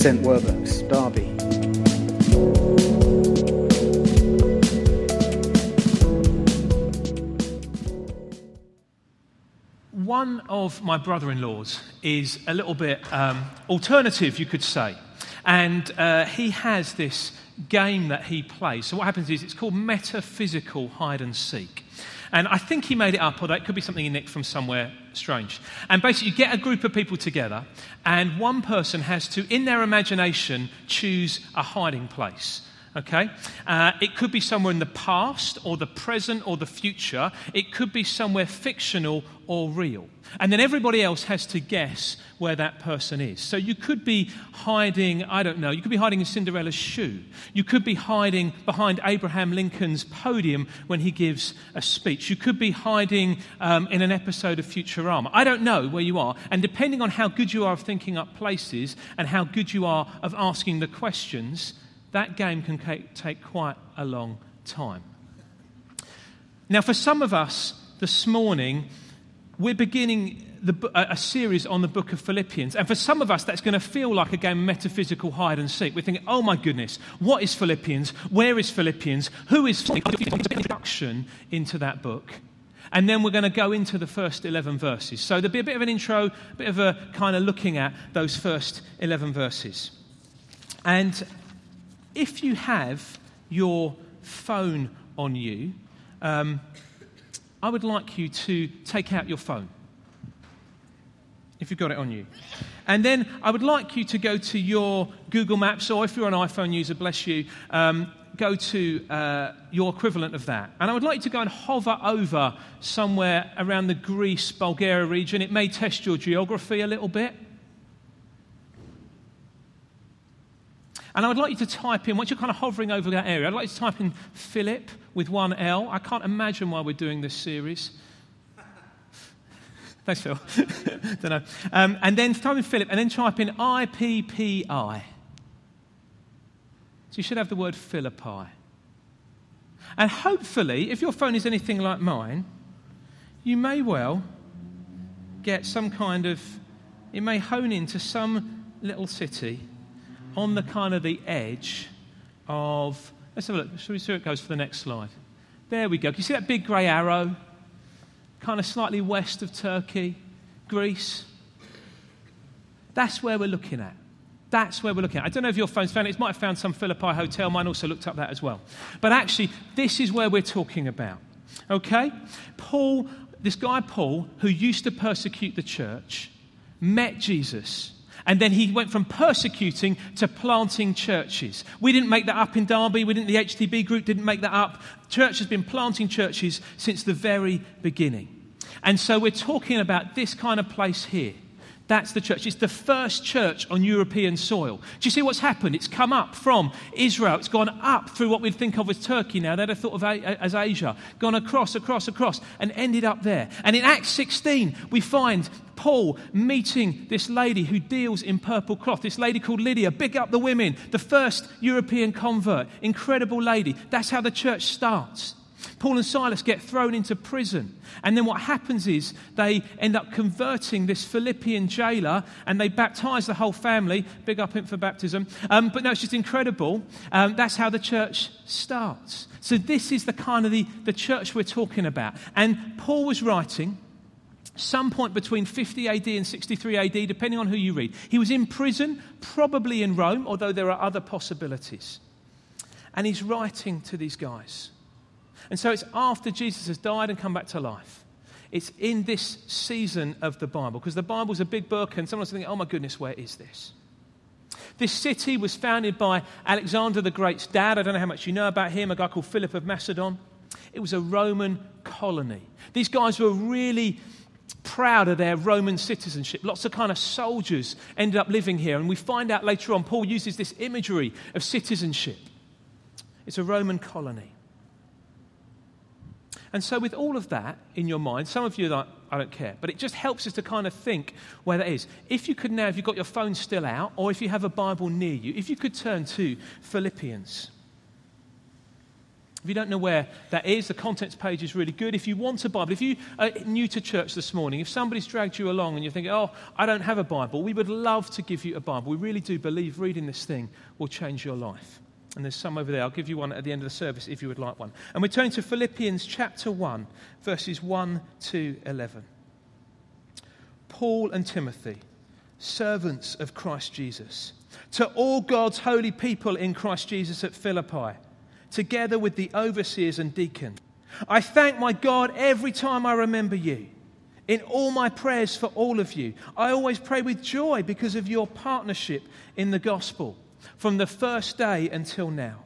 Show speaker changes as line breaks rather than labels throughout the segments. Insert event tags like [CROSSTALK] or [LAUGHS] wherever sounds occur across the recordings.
St. Derby.
One of my brother in laws is a little bit um, alternative, you could say. And uh, he has this game that he plays. So, what happens is it's called metaphysical hide and seek. And I think he made it up, although it could be something he nicked from somewhere strange. And basically, you get a group of people together, and one person has to, in their imagination, choose a hiding place. Okay? Uh, it could be somewhere in the past, or the present, or the future. It could be somewhere fictional or real. And then everybody else has to guess where that person is. So you could be hiding, I don't know, you could be hiding in Cinderella's shoe. You could be hiding behind Abraham Lincoln's podium when he gives a speech. You could be hiding um, in an episode of Futurama. I don't know where you are. And depending on how good you are of thinking up places and how good you are of asking the questions, that game can take quite a long time. Now, for some of us this morning, we're beginning the, a series on the book of Philippians. And for some of us, that's going to feel like a game of metaphysical hide and seek. We're thinking, oh my goodness, what is Philippians? Where is Philippians? Who is Philippians? Introduction into that book. And then we're going to go into the first 11 verses. So there'll be a bit of an intro, a bit of a kind of looking at those first 11 verses. And if you have your phone on you, um, I would like you to take out your phone. If you've got it on you. And then I would like you to go to your Google Maps, or if you're an iPhone user, bless you, um, go to uh, your equivalent of that. And I would like you to go and hover over somewhere around the Greece, Bulgaria region. It may test your geography a little bit. And I would like you to type in, once you're kind of hovering over that area, I'd like you to type in Philip with one L. I can't imagine why we're doing this series. [LAUGHS] Thanks, Phil. [LAUGHS] Don't know. Um, and then type in Philip, and then type in IPPI. So you should have the word Philippi. And hopefully, if your phone is anything like mine, you may well get some kind of, it may hone into some little city on the kind of the edge of, let's have a look, shall we see how it goes for the next slide? There we go. Can you see that big grey arrow? Kind of slightly west of Turkey, Greece. That's where we're looking at. That's where we're looking at. I don't know if your phone's found it. It might have found some Philippi hotel. Mine also looked up that as well. But actually, this is where we're talking about. Okay? Paul, this guy Paul, who used to persecute the church, met Jesus and then he went from persecuting to planting churches. We didn't make that up in Derby. We didn't, the HTB group didn't make that up. Church has been planting churches since the very beginning. And so we're talking about this kind of place here. That's the church. It's the first church on European soil. Do you see what's happened? It's come up from Israel. It's gone up through what we'd think of as Turkey now. They'd have thought of as Asia. Gone across, across, across, and ended up there. And in Acts 16, we find Paul meeting this lady who deals in purple cloth, this lady called Lydia. Big up the women, the first European convert. Incredible lady. That's how the church starts. Paul and Silas get thrown into prison. And then what happens is they end up converting this Philippian jailer and they baptize the whole family. Big up him for baptism. Um, but no, it's just incredible. Um, that's how the church starts. So this is the kind of the, the church we're talking about. And Paul was writing some point between 50 AD and 63 AD, depending on who you read. He was in prison, probably in Rome, although there are other possibilities. And he's writing to these guys. And so it's after Jesus has died and come back to life. It's in this season of the Bible, because the Bible's a big book, and someone's thinking, oh my goodness, where is this? This city was founded by Alexander the Great's dad. I don't know how much you know about him, a guy called Philip of Macedon. It was a Roman colony. These guys were really proud of their Roman citizenship. Lots of kind of soldiers ended up living here. And we find out later on, Paul uses this imagery of citizenship. It's a Roman colony. And so, with all of that in your mind, some of you are like, I don't care, but it just helps us to kind of think where that is. If you could now, if you've got your phone still out, or if you have a Bible near you, if you could turn to Philippians. If you don't know where that is, the contents page is really good. If you want a Bible, if you are new to church this morning, if somebody's dragged you along and you're thinking, oh, I don't have a Bible, we would love to give you a Bible. We really do believe reading this thing will change your life. And there's some over there. I'll give you one at the end of the service if you would like one. And we're turning to Philippians chapter 1, verses 1 to 11. Paul and Timothy, servants of Christ Jesus, to all God's holy people in Christ Jesus at Philippi together with the overseers and deacons. I thank my God every time I remember you. In all my prayers for all of you, I always pray with joy because of your partnership in the gospel from the first day until now.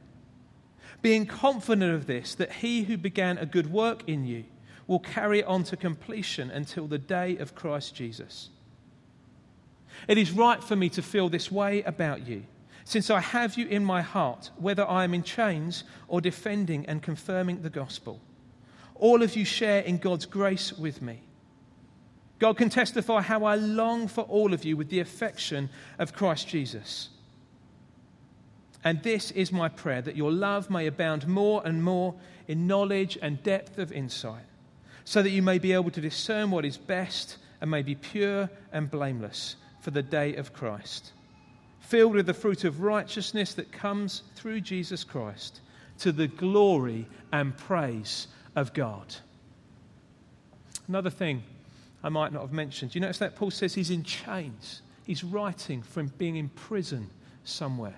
Being confident of this, that he who began a good work in you will carry it on to completion until the day of Christ Jesus. It is right for me to feel this way about you since I have you in my heart, whether I am in chains or defending and confirming the gospel. All of you share in God's grace with me. God can testify how I long for all of you with the affection of Christ Jesus. And this is my prayer that your love may abound more and more in knowledge and depth of insight, so that you may be able to discern what is best and may be pure and blameless for the day of Christ filled with the fruit of righteousness that comes through Jesus Christ to the glory and praise of God. Another thing I might not have mentioned. You notice that Paul says he's in chains? He's writing from being in prison somewhere.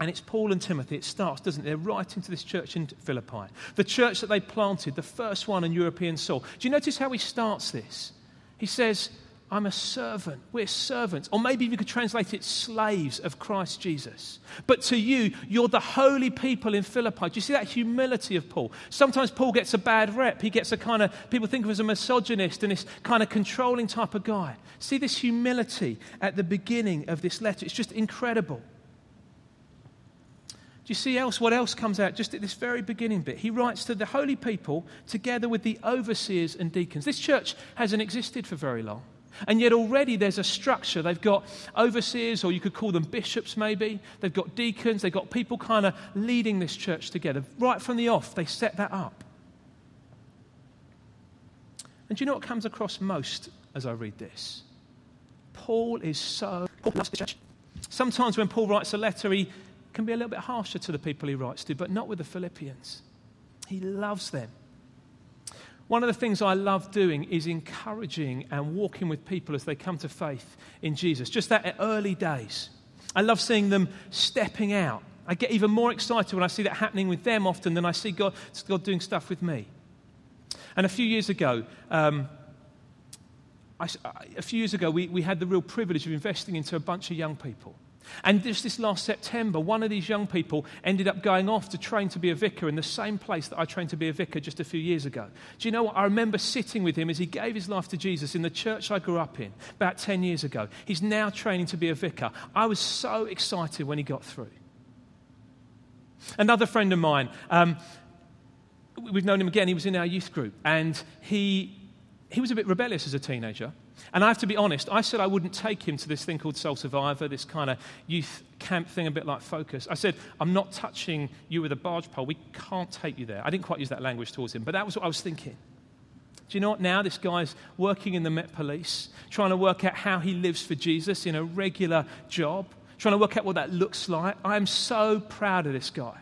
And it's Paul and Timothy. It starts, doesn't it? They're writing to this church in Philippi, the church that they planted, the first one on European soil. Do you notice how he starts this? He says, I'm a servant. We're servants. Or maybe you could translate it slaves of Christ Jesus. But to you, you're the holy people in Philippi. Do you see that humility of Paul? Sometimes Paul gets a bad rep. He gets a kind of, people think of him as a misogynist and this kind of controlling type of guy. See this humility at the beginning of this letter. It's just incredible. Do you see else what else comes out just at this very beginning bit? He writes to the holy people together with the overseers and deacons. This church hasn't existed for very long. And yet, already there's a structure. They've got overseers, or you could call them bishops, maybe. They've got deacons. They've got people kind of leading this church together. Right from the off, they set that up. And do you know what comes across most as I read this? Paul is so. Paul the church. Sometimes when Paul writes a letter, he can be a little bit harsher to the people he writes to, but not with the Philippians. He loves them. One of the things I love doing is encouraging and walking with people as they come to faith in Jesus, just that early days. I love seeing them stepping out. I get even more excited when I see that happening with them often than I see God, God doing stuff with me. And a few years ago, um, I, a few years ago, we, we had the real privilege of investing into a bunch of young people. And just this last September, one of these young people ended up going off to train to be a vicar in the same place that I trained to be a vicar just a few years ago. Do you know what? I remember sitting with him as he gave his life to Jesus in the church I grew up in about 10 years ago. He's now training to be a vicar. I was so excited when he got through. Another friend of mine, um, we've known him again, he was in our youth group, and he, he was a bit rebellious as a teenager. And I have to be honest, I said I wouldn't take him to this thing called Soul Survivor, this kind of youth camp thing, a bit like Focus. I said, I'm not touching you with a barge pole. We can't take you there. I didn't quite use that language towards him, but that was what I was thinking. Do you know what? Now this guy's working in the Met Police, trying to work out how he lives for Jesus in a regular job, trying to work out what that looks like. I am so proud of this guy.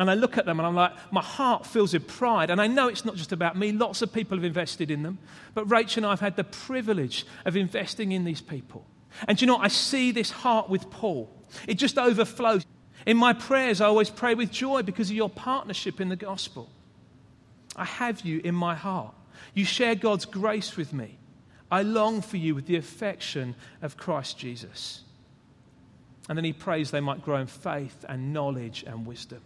And I look at them and I'm like, my heart fills with pride. And I know it's not just about me, lots of people have invested in them. But Rachel and I have had the privilege of investing in these people. And you know, I see this heart with Paul, it just overflows. In my prayers, I always pray with joy because of your partnership in the gospel. I have you in my heart. You share God's grace with me. I long for you with the affection of Christ Jesus. And then he prays they might grow in faith and knowledge and wisdom.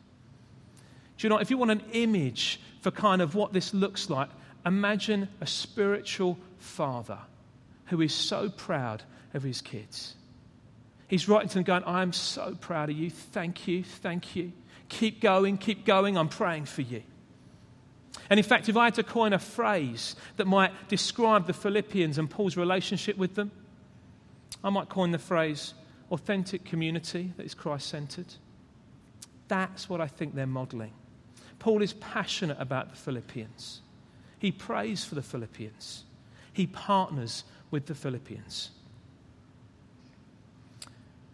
Do you know, if you want an image for kind of what this looks like, imagine a spiritual father who is so proud of his kids. He's writing to them going, I am so proud of you. Thank you, thank you. Keep going, keep going. I'm praying for you. And in fact, if I had to coin a phrase that might describe the Philippians and Paul's relationship with them, I might coin the phrase authentic community that is Christ centered. That's what I think they're modeling. Paul is passionate about the Philippians. He prays for the Philippians. He partners with the Philippians.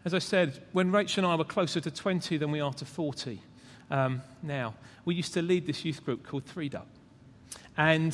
As I said, when Rachel and I were closer to 20 than we are to 40 um, now, we used to lead this youth group called 3DUP. And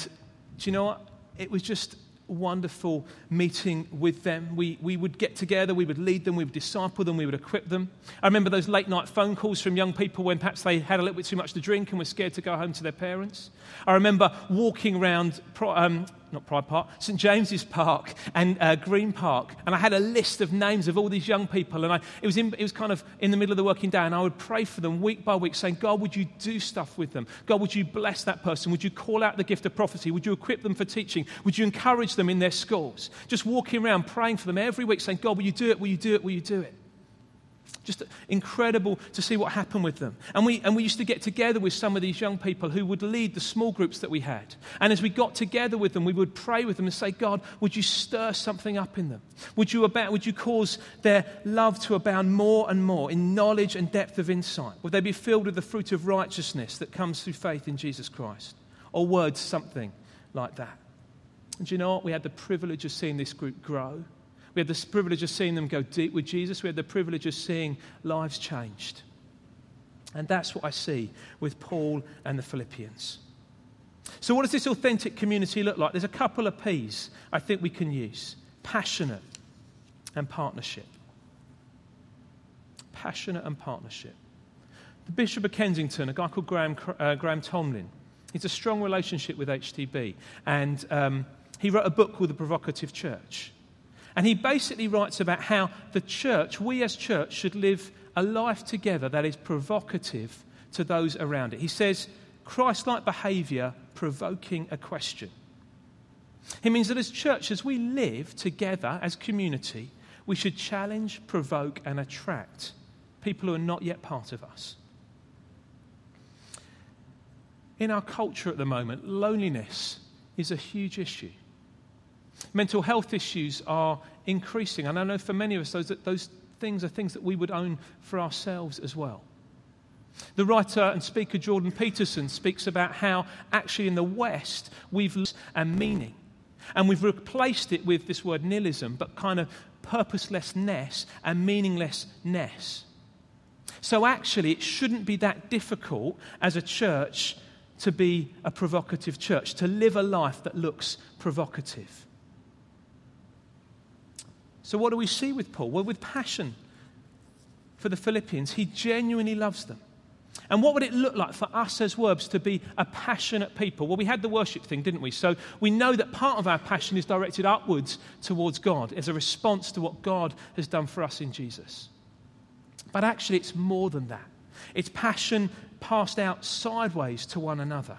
do you know what? It was just wonderful meeting with them. We, we would get together, we would lead them, we would disciple them, we would equip them. I remember those late night phone calls from young people when perhaps they had a little bit too much to drink and were scared to go home to their parents. I remember walking around um, not Pride Park, St James's Park and uh, Green Park. And I had a list of names of all these young people. And I, it, was in, it was kind of in the middle of the working day. And I would pray for them week by week, saying, God, would you do stuff with them? God, would you bless that person? Would you call out the gift of prophecy? Would you equip them for teaching? Would you encourage them in their schools? Just walking around praying for them every week, saying, God, will you do it? Will you do it? Will you do it? Just incredible to see what happened with them. And we, and we used to get together with some of these young people who would lead the small groups that we had. And as we got together with them, we would pray with them and say, God, would you stir something up in them? Would you, about, would you cause their love to abound more and more in knowledge and depth of insight? Would they be filled with the fruit of righteousness that comes through faith in Jesus Christ? Or words, something like that. And you know what? We had the privilege of seeing this group grow we had the privilege of seeing them go deep with Jesus. We had the privilege of seeing lives changed. And that's what I see with Paul and the Philippians. So, what does this authentic community look like? There's a couple of P's I think we can use passionate and partnership. Passionate and partnership. The Bishop of Kensington, a guy called Graham, uh, Graham Tomlin, he's a strong relationship with HTB. And um, he wrote a book called The Provocative Church. And he basically writes about how the church, we as church, should live a life together that is provocative to those around it. He says, Christ like behavior provoking a question. He means that as church, as we live together as community, we should challenge, provoke, and attract people who are not yet part of us. In our culture at the moment, loneliness is a huge issue. Mental health issues are increasing. And I know for many of us, those, those things are things that we would own for ourselves as well. The writer and speaker Jordan Peterson speaks about how actually in the West we've lost a meaning. And we've replaced it with this word nihilism, but kind of purposelessness and meaninglessness. So actually, it shouldn't be that difficult as a church to be a provocative church, to live a life that looks provocative. So, what do we see with Paul? Well, with passion for the Philippians, he genuinely loves them. And what would it look like for us as Werbs to be a passionate people? Well, we had the worship thing, didn't we? So we know that part of our passion is directed upwards towards God as a response to what God has done for us in Jesus. But actually, it's more than that. It's passion passed out sideways to one another.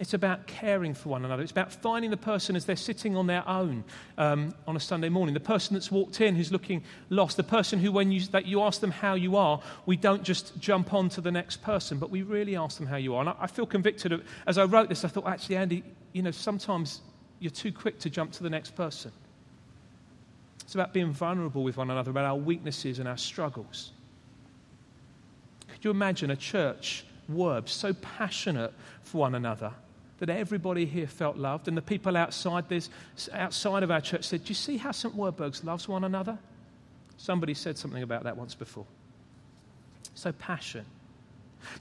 It's about caring for one another. It's about finding the person as they're sitting on their own um, on a Sunday morning. The person that's walked in who's looking lost. The person who, when you, that you ask them how you are, we don't just jump on to the next person, but we really ask them how you are. And I, I feel convicted of, as I wrote this, I thought, actually, Andy, you know, sometimes you're too quick to jump to the next person. It's about being vulnerable with one another, about our weaknesses and our struggles. Could you imagine a church, Werb, so passionate for one another? That everybody here felt loved. And the people outside, this, outside of our church said, Do you see how St. Werburgh's loves one another? Somebody said something about that once before. So, passion.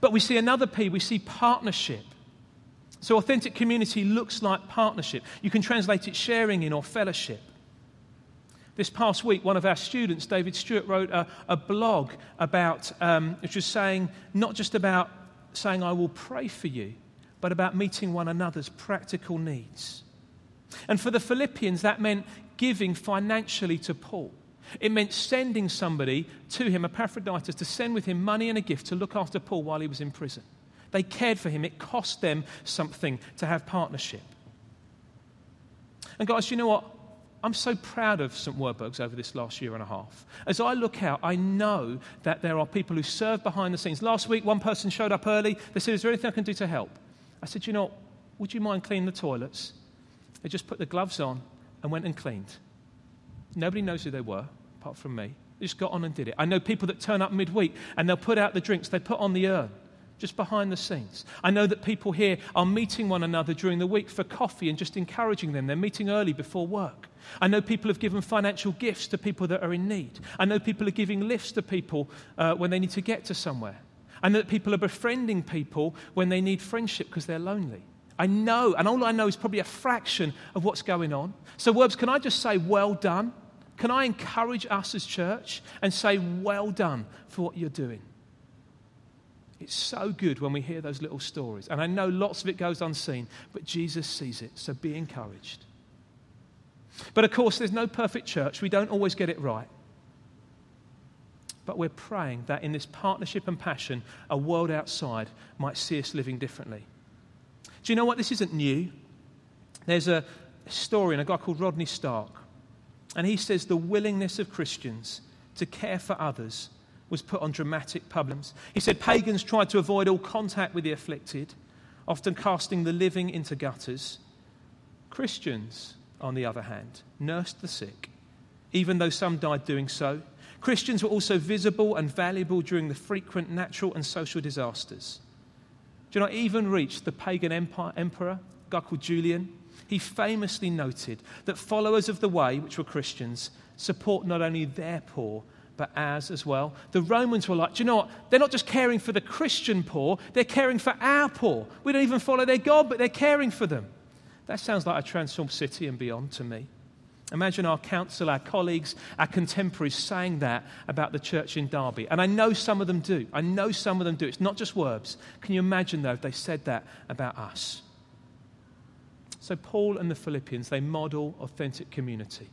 But we see another P, we see partnership. So, authentic community looks like partnership. You can translate it sharing in or fellowship. This past week, one of our students, David Stewart, wrote a, a blog about, um, which was saying, not just about saying, I will pray for you, but about meeting one another's practical needs. And for the Philippians, that meant giving financially to Paul. It meant sending somebody to him, Epaphroditus, to send with him money and a gift to look after Paul while he was in prison. They cared for him. It cost them something to have partnership. And guys, you know what? I'm so proud of St. Werburgh's over this last year and a half. As I look out, I know that there are people who serve behind the scenes. Last week, one person showed up early. They said, Is there anything I can do to help? I said, You know, would you mind cleaning the toilets? They just put the gloves on and went and cleaned. Nobody knows who they were, apart from me. They just got on and did it. I know people that turn up midweek and they'll put out the drinks, they put on the urn just behind the scenes. I know that people here are meeting one another during the week for coffee and just encouraging them. They're meeting early before work. I know people have given financial gifts to people that are in need. I know people are giving lifts to people uh, when they need to get to somewhere. Know that people are befriending people when they need friendship because they're lonely. I know, and all I know is probably a fraction of what's going on. So, Werbs, can I just say, well done? Can I encourage us as church and say, well done for what you're doing? It's so good when we hear those little stories. And I know lots of it goes unseen, but Jesus sees it, so be encouraged. But of course, there's no perfect church. We don't always get it right. But we're praying that in this partnership and passion, a world outside might see us living differently. Do you know what? This isn't new. There's a story in a guy called Rodney Stark, and he says the willingness of Christians to care for others was put on dramatic problems. He said pagans tried to avoid all contact with the afflicted, often casting the living into gutters. Christians, on the other hand, nursed the sick, even though some died doing so. Christians were also visible and valuable during the frequent natural and social disasters. Do you know, even reached the pagan empire, emperor, a guy called Julian. He famously noted that followers of the way, which were Christians, support not only their poor, but ours as well. The Romans were like, do you know what? They're not just caring for the Christian poor, they're caring for our poor. We don't even follow their God, but they're caring for them. That sounds like a transformed city and beyond to me. Imagine our council, our colleagues, our contemporaries saying that about the church in Derby. And I know some of them do. I know some of them do. It's not just words. Can you imagine, though, if they said that about us? So, Paul and the Philippians, they model authentic community.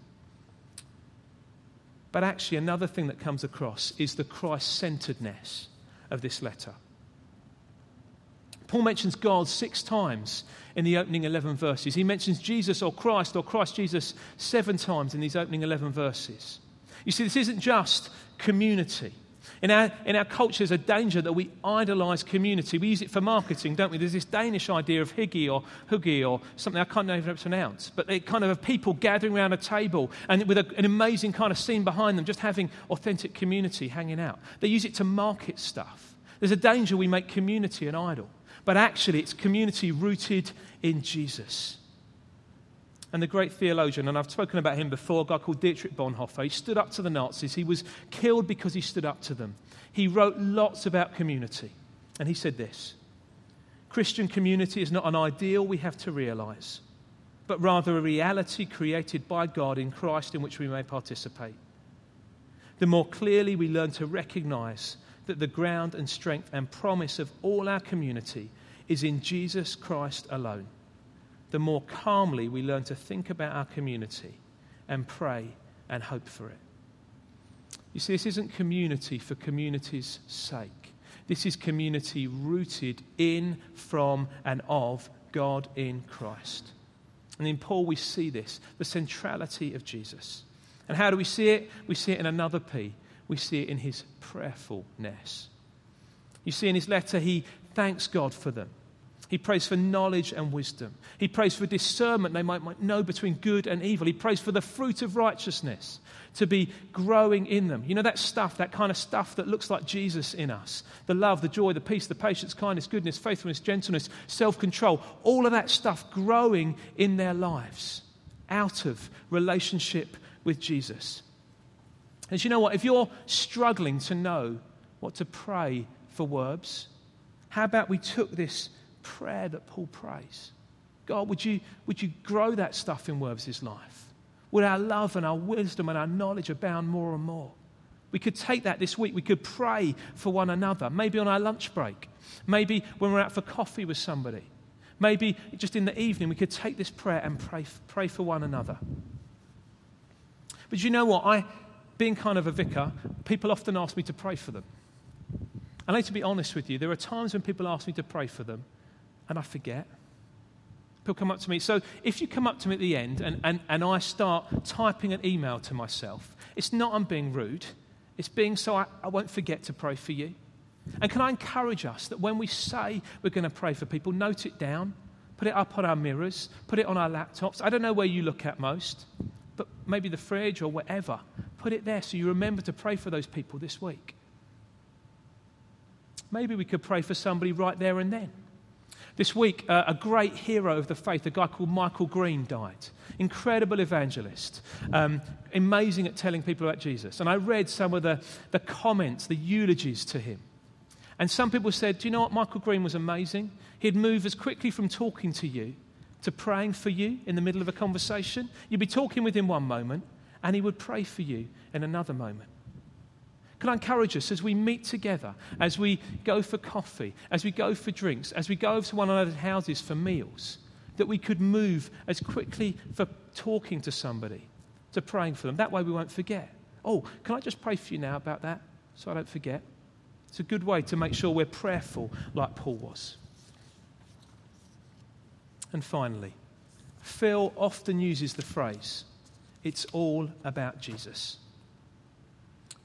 But actually, another thing that comes across is the Christ centeredness of this letter. Paul mentions God six times in the opening 11 verses. He mentions Jesus or Christ or Christ Jesus seven times in these opening 11 verses. You see, this isn't just community. In our, in our culture, there's a danger that we idolize community. We use it for marketing, don't we? There's this Danish idea of hygge or huggy or something I can't even pronounce, but it kind of have people gathering around a table and with a, an amazing kind of scene behind them, just having authentic community hanging out. They use it to market stuff. There's a danger we make community an idol but actually it's community rooted in Jesus. And the great theologian, and I've spoken about him before, a guy called Dietrich Bonhoeffer, he stood up to the Nazis. He was killed because he stood up to them. He wrote lots about community. And he said this Christian community is not an ideal we have to realize, but rather a reality created by God in Christ in which we may participate. The more clearly we learn to recognize that the ground and strength and promise of all our community is in Jesus Christ alone, the more calmly we learn to think about our community and pray and hope for it. You see, this isn't community for community's sake. This is community rooted in, from, and of God in Christ. And in Paul, we see this the centrality of Jesus. And how do we see it? We see it in another P we see it in his prayerfulness. You see, in his letter, he thanks God for them. He prays for knowledge and wisdom. He prays for discernment they might, might, know between good and evil. He prays for the fruit of righteousness to be growing in them. You know, that stuff, that kind of stuff that looks like Jesus in us the love, the joy, the peace, the patience, kindness, goodness, faithfulness, gentleness, self control all of that stuff growing in their lives out of relationship with Jesus. And you know what? If you're struggling to know what to pray for Werbs, how about we took this prayer that Paul prays? God, would you, would you grow that stuff in Werbs' life? Would our love and our wisdom and our knowledge abound more and more? We could take that this week. We could pray for one another, maybe on our lunch break, maybe when we're out for coffee with somebody, maybe just in the evening. We could take this prayer and pray, pray for one another. But you know what? I, being kind of a vicar, people often ask me to pray for them. And I need to be honest with you, there are times when people ask me to pray for them, and I forget. People come up to me. So if you come up to me at the end and, and, and I start typing an email to myself, it's not I'm being rude, it's being so I, I won't forget to pray for you. And can I encourage us that when we say we're going to pray for people, note it down, put it up on our mirrors, put it on our laptops. I don't know where you look at most, but maybe the fridge or whatever put it there so you remember to pray for those people this week. Maybe we could pray for somebody right there and then. This week, uh, a great hero of the faith, a guy called Michael Green, died. Incredible evangelist, um, amazing at telling people about Jesus. And I read some of the, the comments, the eulogies to him. And some people said, Do you know what? Michael Green was amazing. He'd move as quickly from talking to you to praying for you in the middle of a conversation. You'd be talking with him one moment, and he would pray for you in another moment. Can I encourage us as we meet together, as we go for coffee, as we go for drinks, as we go over to one another's houses for meals, that we could move as quickly for talking to somebody to praying for them. That way we won't forget. Oh, can I just pray for you now about that so I don't forget? It's a good way to make sure we're prayerful like Paul was. And finally, Phil often uses the phrase, it's all about Jesus.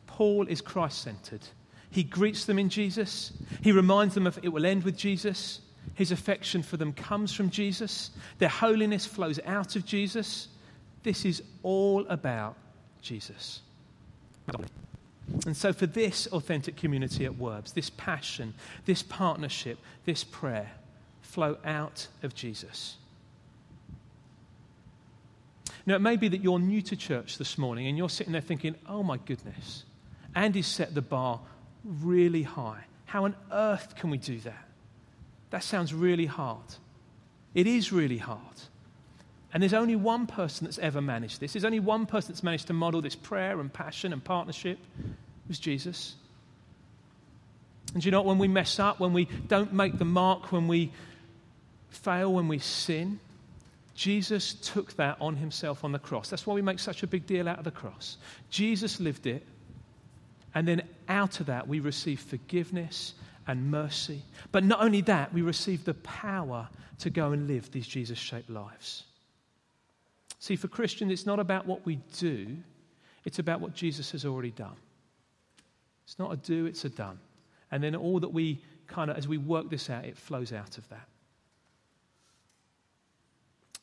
Paul is Christ centered. He greets them in Jesus. He reminds them of it will end with Jesus. His affection for them comes from Jesus. Their holiness flows out of Jesus. This is all about Jesus. And so, for this authentic community at Werbs, this passion, this partnership, this prayer flow out of Jesus. Now, it may be that you're new to church this morning and you're sitting there thinking, oh my goodness, Andy's set the bar really high. How on earth can we do that? That sounds really hard. It is really hard. And there's only one person that's ever managed this. There's only one person that's managed to model this prayer and passion and partnership. It was Jesus. And you know what? When we mess up, when we don't make the mark, when we fail, when we sin, Jesus took that on himself on the cross. That's why we make such a big deal out of the cross. Jesus lived it and then out of that, we receive forgiveness and mercy. But not only that, we receive the power to go and live these Jesus shaped lives. See, for Christians, it's not about what we do, it's about what Jesus has already done. It's not a do, it's a done. And then all that we kind of, as we work this out, it flows out of that.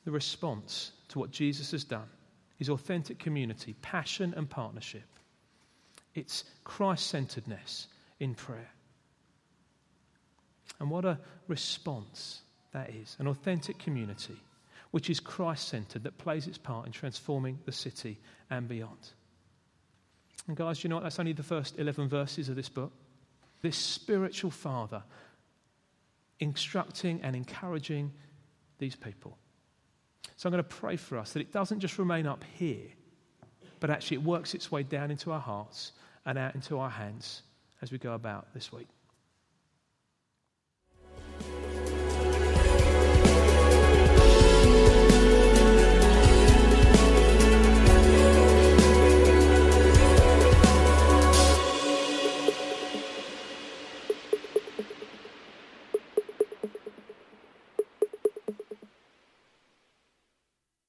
The response to what Jesus has done is authentic community, passion, and partnership. It's Christ centeredness in prayer. And what a response that is an authentic community, which is Christ centered, that plays its part in transforming the city and beyond. And, guys, you know what? That's only the first 11 verses of this book. This spiritual father instructing and encouraging these people. So I'm going to pray for us that it doesn't just remain up here, but actually it works its way down into our hearts and out into our hands as we go about this week.